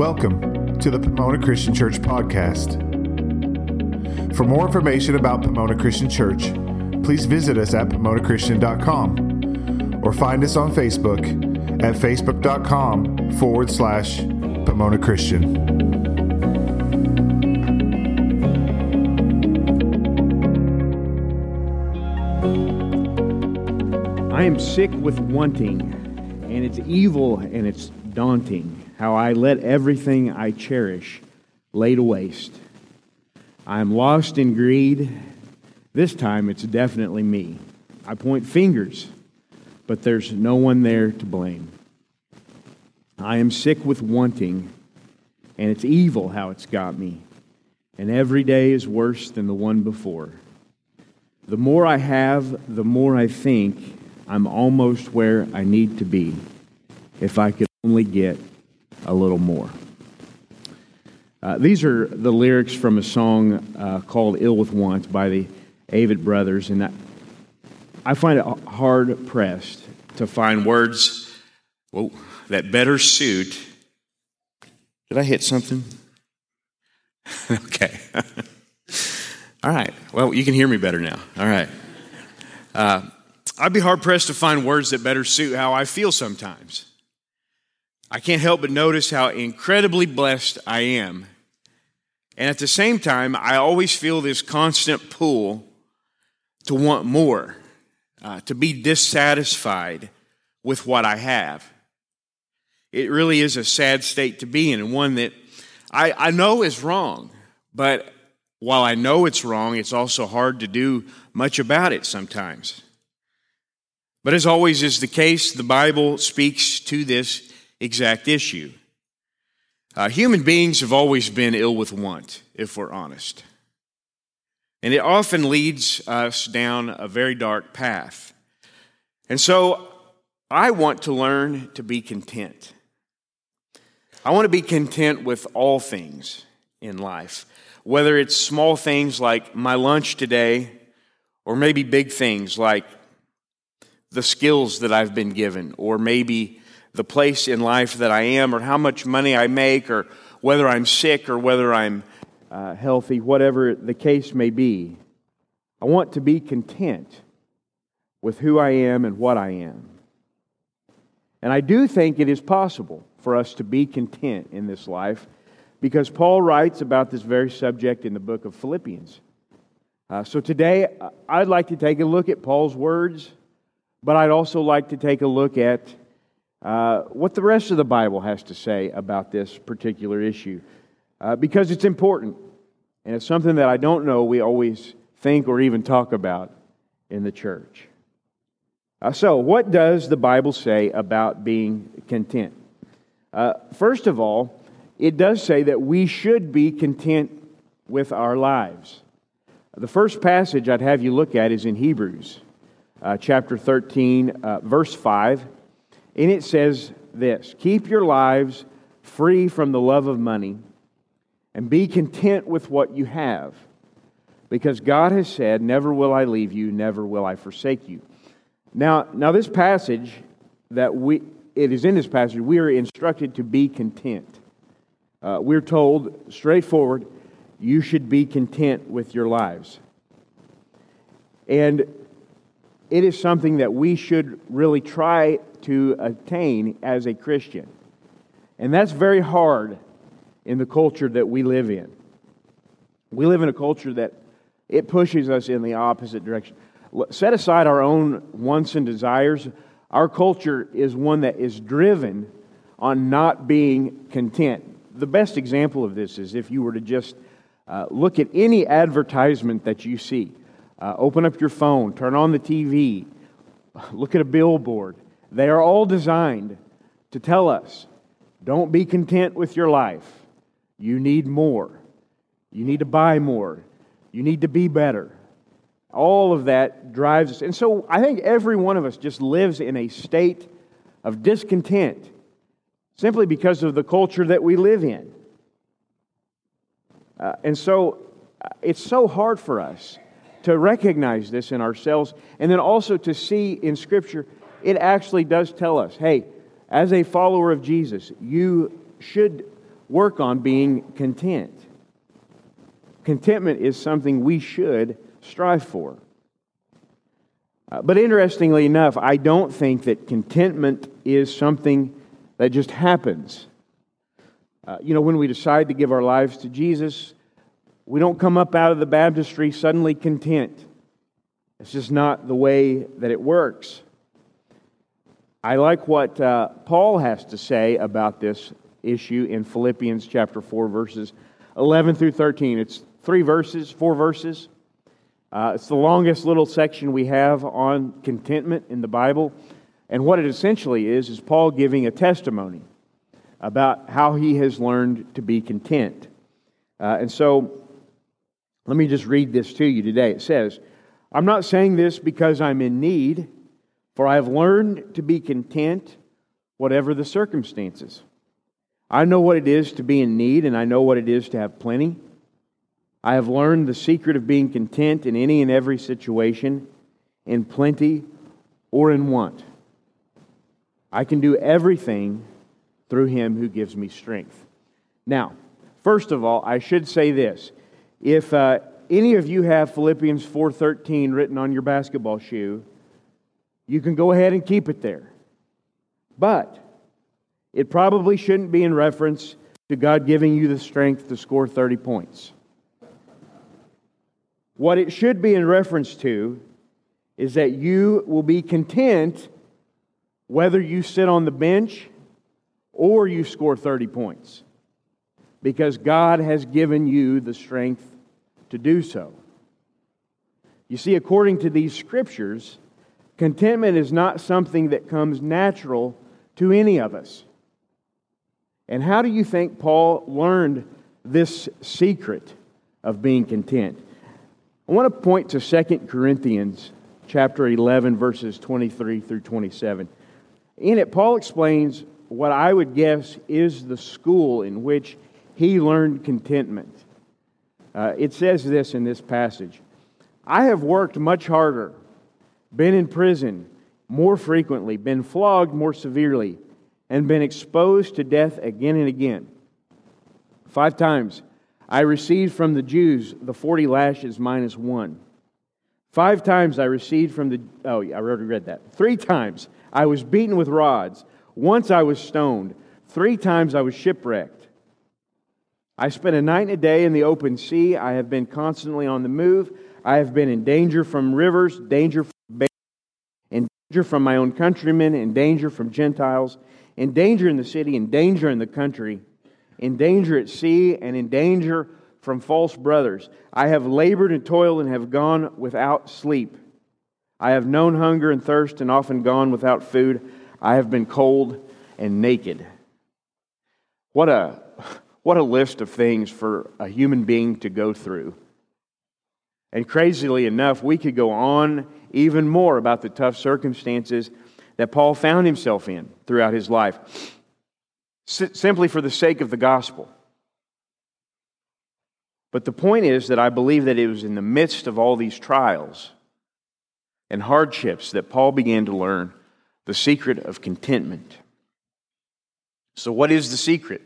Welcome to the Pomona Christian Church podcast. For more information about Pomona Christian Church, please visit us at pomonachristian.com or find us on Facebook at facebook.com forward slash Pomona Christian. I am sick with wanting, and it's evil and it's daunting how I let everything I cherish lay to waste. I am lost in greed. This time it's definitely me. I point fingers, but there's no one there to blame. I am sick with wanting, and it's evil how it's got me. And every day is worse than the one before. The more I have, the more I think I'm almost where I need to be if I could only get a little more. Uh, these are the lyrics from a song uh, called Ill with Want by the Avett Brothers, and I, I find it hard pressed to find words whoa, that better suit. Did I hit something? okay. All right. Well, you can hear me better now. All right. Uh, I'd be hard pressed to find words that better suit how I feel sometimes. I can't help but notice how incredibly blessed I am. And at the same time, I always feel this constant pull to want more, uh, to be dissatisfied with what I have. It really is a sad state to be in, and one that I, I know is wrong. But while I know it's wrong, it's also hard to do much about it sometimes. But as always is the case, the Bible speaks to this exact issue. Uh, human beings have always been ill with want, if we're honest. And it often leads us down a very dark path. And so I want to learn to be content. I want to be content with all things in life, whether it's small things like my lunch today, or maybe big things like the skills that I've been given, or maybe the place in life that I am, or how much money I make, or whether I'm sick or whether I'm uh, healthy, whatever the case may be. I want to be content with who I am and what I am. And I do think it is possible for us to be content in this life because Paul writes about this very subject in the book of Philippians. Uh, so today, I'd like to take a look at Paul's words but I'd also like to take a look at uh, what the rest of the Bible has to say about this particular issue uh, because it's important. And it's something that I don't know we always think or even talk about in the church. Uh, so, what does the Bible say about being content? Uh, first of all, it does say that we should be content with our lives. The first passage I'd have you look at is in Hebrews uh, chapter 13, uh, verse 5. And it says this Keep your lives free from the love of money and be content with what you have. Because God has said, Never will I leave you, never will I forsake you. Now, now this passage that we, it is in this passage, we are instructed to be content. Uh, we're told straightforward, you should be content with your lives. And it is something that we should really try to attain as a Christian. And that's very hard in the culture that we live in. We live in a culture that it pushes us in the opposite direction. Set aside our own wants and desires. Our culture is one that is driven on not being content. The best example of this is if you were to just uh, look at any advertisement that you see. Uh, open up your phone, turn on the TV, look at a billboard. They are all designed to tell us don't be content with your life. You need more. You need to buy more. You need to be better. All of that drives us. And so I think every one of us just lives in a state of discontent simply because of the culture that we live in. Uh, and so uh, it's so hard for us to recognize this in ourselves and then also to see in Scripture, it actually does tell us hey, as a follower of Jesus, you should work on being content. Contentment is something we should strive for. Uh, but interestingly enough, I don't think that contentment is something that just happens. Uh, you know, when we decide to give our lives to Jesus, we don't come up out of the baptistry suddenly content. It's just not the way that it works. I like what uh, Paul has to say about this issue in Philippians chapter 4, verses 11 through 13. It's three verses, four verses. Uh, it's the longest little section we have on contentment in the Bible. And what it essentially is, is Paul giving a testimony about how he has learned to be content. Uh, and so, let me just read this to you today. It says, I'm not saying this because I'm in need for I have learned to be content, whatever the circumstances. I know what it is to be in need, and I know what it is to have plenty. I have learned the secret of being content in any and every situation, in plenty or in want. I can do everything through him who gives me strength. Now, first of all, I should say this. If uh, any of you have Philippians 4:13 written on your basketball shoe, you can go ahead and keep it there. But it probably shouldn't be in reference to God giving you the strength to score 30 points. What it should be in reference to is that you will be content whether you sit on the bench or you score 30 points because God has given you the strength to do so. You see, according to these scriptures, Contentment is not something that comes natural to any of us. And how do you think Paul learned this secret of being content? I want to point to 2 Corinthians chapter 11 verses 23 through 27. In it Paul explains what I would guess is the school in which he learned contentment. Uh, it says this in this passage I have worked much harder been in prison more frequently, been flogged more severely, and been exposed to death again and again. Five times I received from the Jews the 40 lashes minus one. Five times I received from the, oh, I already read that. Three times I was beaten with rods. Once I was stoned. Three times I was shipwrecked. I spent a night and a day in the open sea. I have been constantly on the move. I have been in danger from rivers, danger danger from my own countrymen, in danger from Gentiles, in danger in the city, in danger in the country, in danger at sea, and in danger from false brothers. I have labored and toiled and have gone without sleep. I have known hunger and thirst and often gone without food. I have been cold and naked. What a, what a list of things for a human being to go through. And crazily enough, we could go on even more about the tough circumstances that Paul found himself in throughout his life, simply for the sake of the gospel. But the point is that I believe that it was in the midst of all these trials and hardships that Paul began to learn the secret of contentment. So, what is the secret?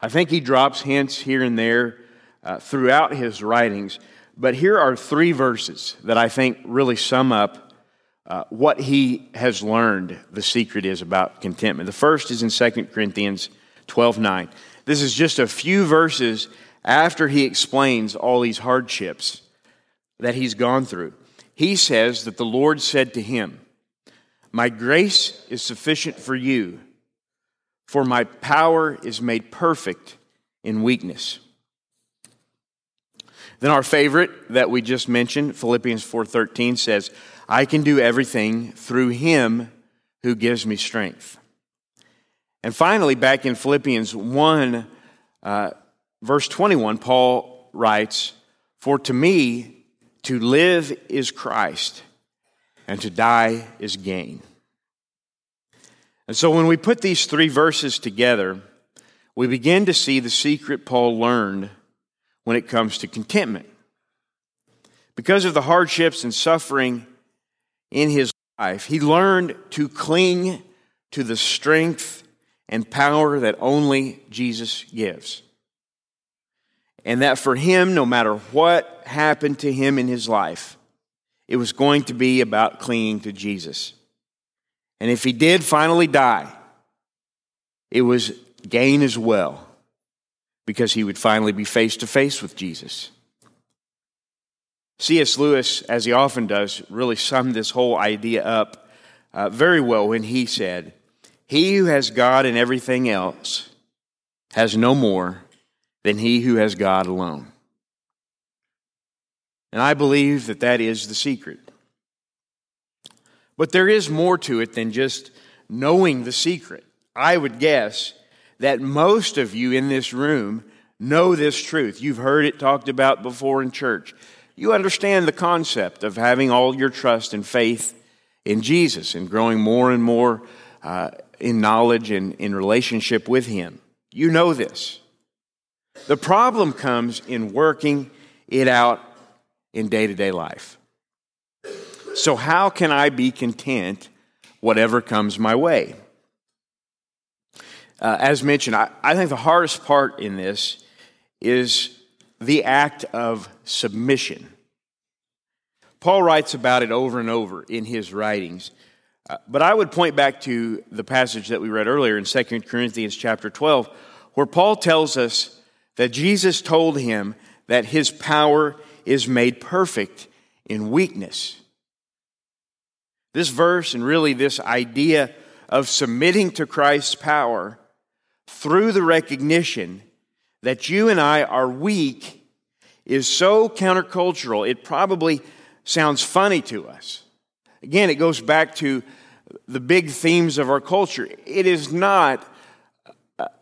I think he drops hints here and there uh, throughout his writings. But here are three verses that I think really sum up uh, what he has learned the secret is about contentment. The first is in 2 Corinthians 12 9. This is just a few verses after he explains all these hardships that he's gone through. He says that the Lord said to him, My grace is sufficient for you, for my power is made perfect in weakness. Then our favorite that we just mentioned, Philippians 4:13 says, "I can do everything through him who gives me strength." And finally, back in Philippians 1, uh, verse 21, Paul writes, For to me, to live is Christ, and to die is gain. And so when we put these three verses together, we begin to see the secret Paul learned when it comes to contentment. Because of the hardships and suffering in his life, he learned to cling to the strength and power that only Jesus gives. And that for him, no matter what happened to him in his life, it was going to be about clinging to Jesus. And if he did finally die, it was gain as well, because he would finally be face to face with Jesus. C.S. Lewis, as he often does, really summed this whole idea up uh, very well when he said, He who has God and everything else has no more than he who has God alone. And I believe that that is the secret. But there is more to it than just knowing the secret. I would guess that most of you in this room know this truth. You've heard it talked about before in church. You understand the concept of having all your trust and faith in Jesus and growing more and more uh, in knowledge and in relationship with Him. You know this. The problem comes in working it out in day to day life. So, how can I be content whatever comes my way? Uh, as mentioned, I, I think the hardest part in this is the act of submission. Paul writes about it over and over in his writings. Uh, but I would point back to the passage that we read earlier in 2 Corinthians chapter 12, where Paul tells us that Jesus told him that his power is made perfect in weakness. This verse and really this idea of submitting to Christ's power through the recognition that you and I are weak is so countercultural, it probably sounds funny to us. Again, it goes back to the big themes of our culture. It is not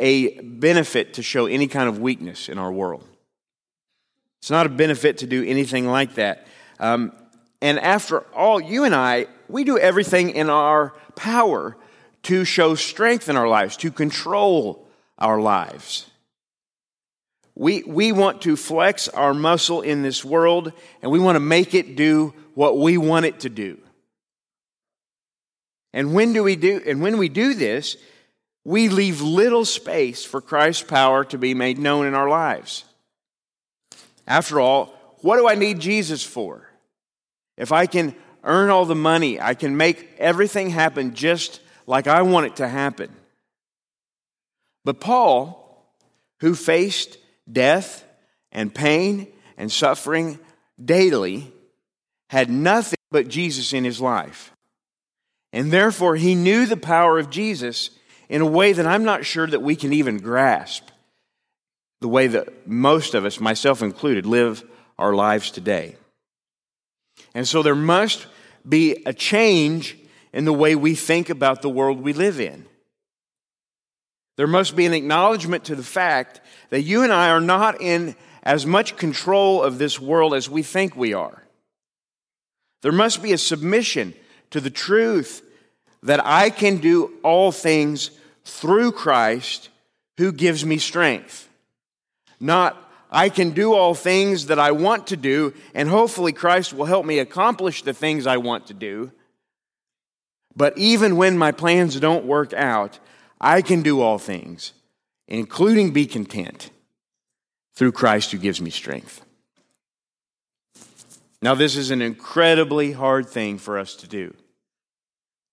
a benefit to show any kind of weakness in our world. It's not a benefit to do anything like that. Um, and after all, you and I, we do everything in our power to show strength in our lives, to control our lives. We, we want to flex our muscle in this world and we want to make it do what we want it to do. And when do we do and when we do this, we leave little space for Christ's power to be made known in our lives. After all, what do I need Jesus for? If I can earn all the money, I can make everything happen just like I want it to happen. But Paul, who faced death and pain and suffering daily, had nothing but Jesus in his life. And therefore, he knew the power of Jesus in a way that I'm not sure that we can even grasp the way that most of us, myself included, live our lives today. And so there must be a change in the way we think about the world we live in. There must be an acknowledgement to the fact that you and I are not in as much control of this world as we think we are. There must be a submission to the truth that I can do all things through Christ who gives me strength. Not, I can do all things that I want to do, and hopefully Christ will help me accomplish the things I want to do. But even when my plans don't work out, I can do all things, including be content through Christ who gives me strength. Now, this is an incredibly hard thing for us to do,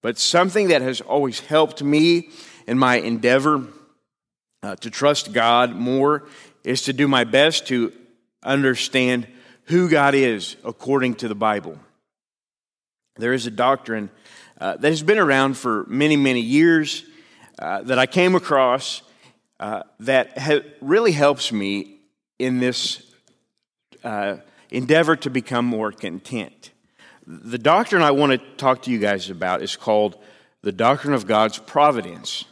but something that has always helped me in my endeavor uh, to trust God more is to do my best to understand who God is according to the Bible. There is a doctrine uh, that has been around for many, many years uh, that I came across uh, that ha- really helps me in this uh, endeavor to become more content. The doctrine I want to talk to you guys about is called the doctrine of God's providence.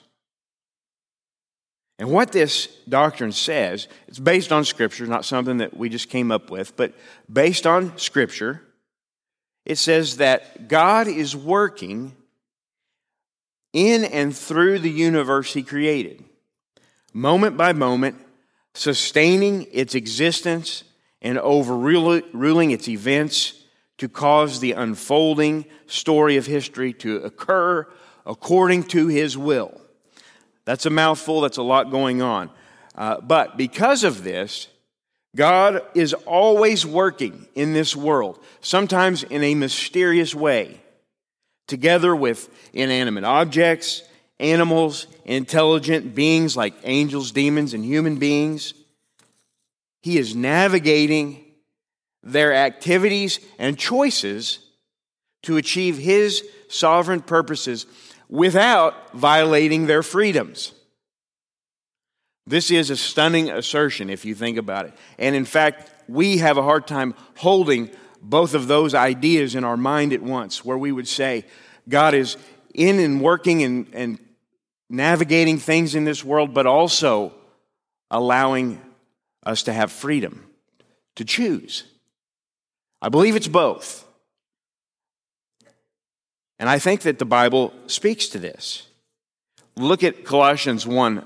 And what this doctrine says, it's based on Scripture, not something that we just came up with, but based on Scripture, it says that God is working in and through the universe He created, moment by moment, sustaining its existence and overruling its events to cause the unfolding story of history to occur according to His will. That's a mouthful, that's a lot going on. Uh, but because of this, God is always working in this world, sometimes in a mysterious way, together with inanimate objects, animals, intelligent beings like angels, demons, and human beings. He is navigating their activities and choices to achieve His sovereign purposes without violating their freedoms. This is a stunning assertion if you think about it. And in fact, we have a hard time holding both of those ideas in our mind at once, where we would say, God is in and working and, and navigating things in this world, but also allowing us to have freedom to choose. I believe it's both. And I think that the Bible speaks to this. Look at Colossians 1,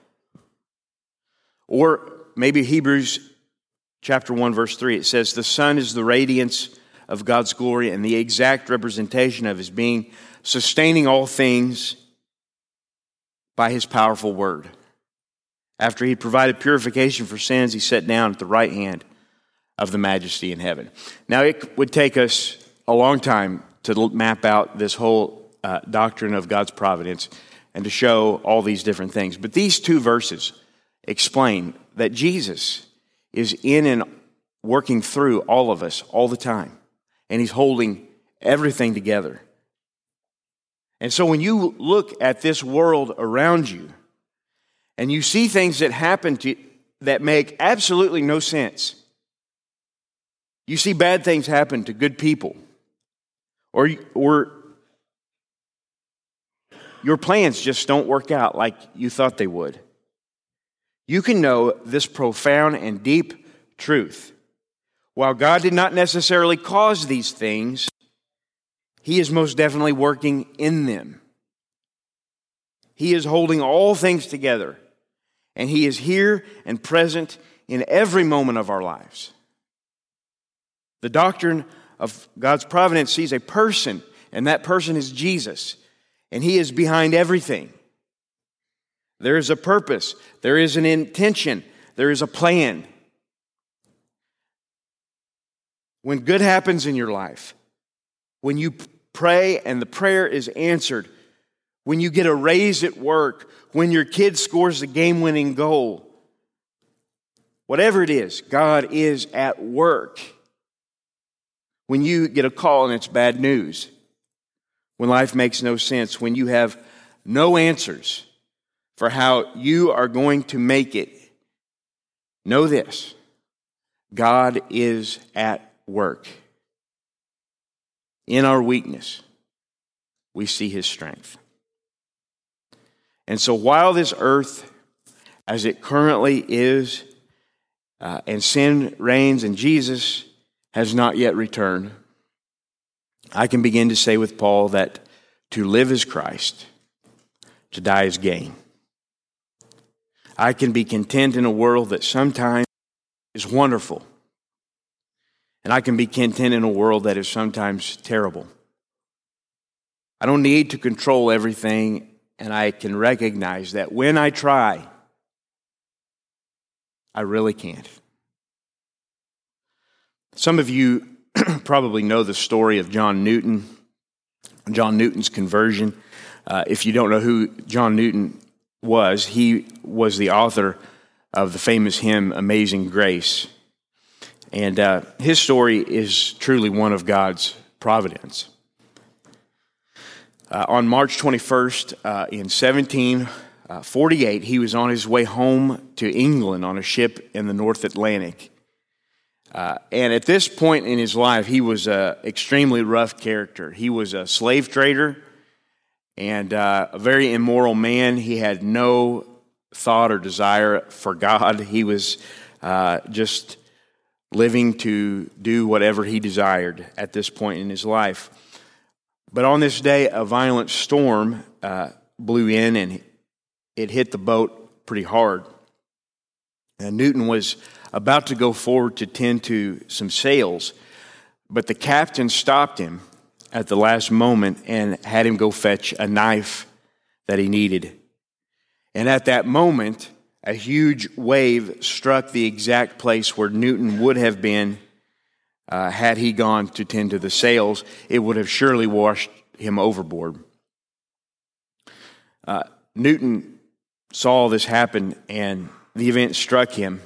Or maybe Hebrews chapter 1 verse 3 it says the Son is the radiance of God's glory and the exact representation of his being sustaining all things by his powerful word. After he provided purification for sins, he sat down at the right hand of the majesty in heaven. Now, it would take us a long time to map out this whole uh, doctrine of God's providence and to show all these different things. But these two verses explain that Jesus is in and working through all of us all the time, and He's holding everything together. And so when you look at this world around you and you see things that happen to that make absolutely no sense. You see bad things happen to good people. Or, or your plans just don't work out like you thought they would. You can know this profound and deep truth. While God did not necessarily cause these things, he is most definitely working in them. He is holding all things together, and He is here and present in every moment of our lives. The doctrine of God's providence sees a person, and that person is Jesus, and He is behind everything. There is a purpose, there is an intention, there is a plan. When good happens in your life, when you pray and the prayer is answered, when you get a raise at work, when your kid scores the game winning goal, whatever it is, God is at work. When you get a call and it's bad news, when life makes no sense, when you have no answers for how you are going to make it, know this God is at work. In our weakness, we see his strength. And so while this earth, as it currently is, uh, and sin reigns and Jesus has not yet returned, I can begin to say with Paul that to live is Christ, to die is gain. I can be content in a world that sometimes is wonderful and I can be content in a world that is sometimes terrible. I don't need to control everything, and I can recognize that when I try, I really can't. Some of you probably know the story of John Newton, John Newton's conversion. Uh, if you don't know who John Newton was, he was the author of the famous hymn Amazing Grace. And uh, his story is truly one of God's providence. Uh, on March 21st, uh, in 1748, uh, he was on his way home to England on a ship in the North Atlantic. Uh, and at this point in his life, he was an extremely rough character. He was a slave trader and uh, a very immoral man. He had no thought or desire for God. He was uh, just living to do whatever he desired at this point in his life. But on this day, a violent storm uh, blew in and it hit the boat pretty hard. And Newton was about to go forward to tend to some sails, but the captain stopped him at the last moment and had him go fetch a knife that he needed. And at that moment, a huge wave struck the exact place where Newton would have been uh, had he gone to tend to the sails. It would have surely washed him overboard. Uh, Newton saw this happen and the event struck him.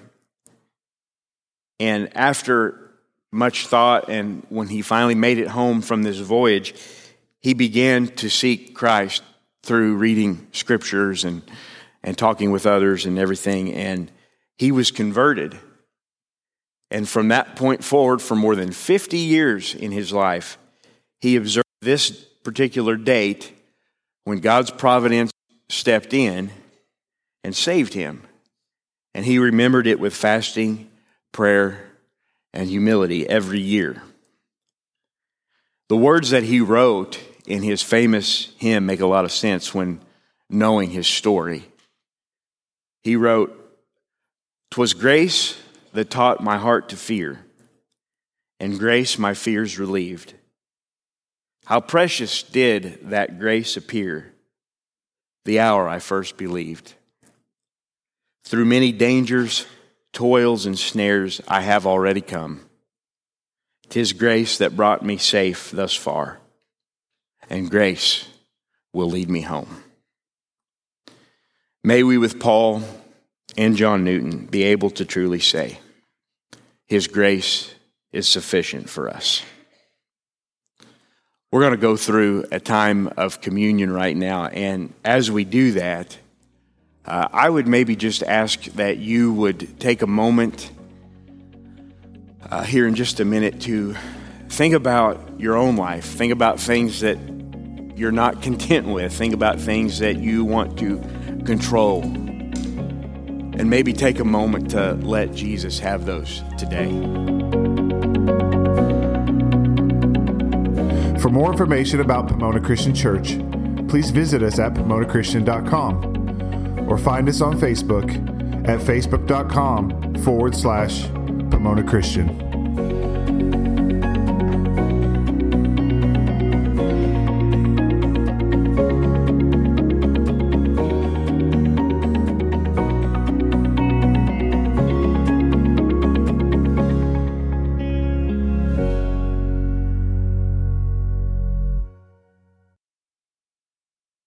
And after much thought, and when he finally made it home from this voyage, he began to seek Christ through reading scriptures and, and talking with others and everything. And he was converted. And from that point forward, for more than 50 years in his life, he observed this particular date when God's providence stepped in and saved him. And he remembered it with fasting, prayer, and humility every year. The words that he wrote in his famous hymn make a lot of sense when knowing his story. He wrote, "'Twas grace that taught my heart to fear, and grace my fears relieved. How precious did that grace appear the hour I first believed. Through many dangers, toils, and snares, I have already come. Tis grace that brought me safe thus far, and grace will lead me home. May we, with Paul and John Newton, be able to truly say, His grace is sufficient for us. We're going to go through a time of communion right now, and as we do that, uh, I would maybe just ask that you would take a moment uh, here in just a minute to think about your own life. Think about things that you're not content with. Think about things that you want to control. And maybe take a moment to let Jesus have those today. For more information about Pomona Christian Church, please visit us at PomonaChristian.com or find us on Facebook at facebook.com forward slash Pomona Christian.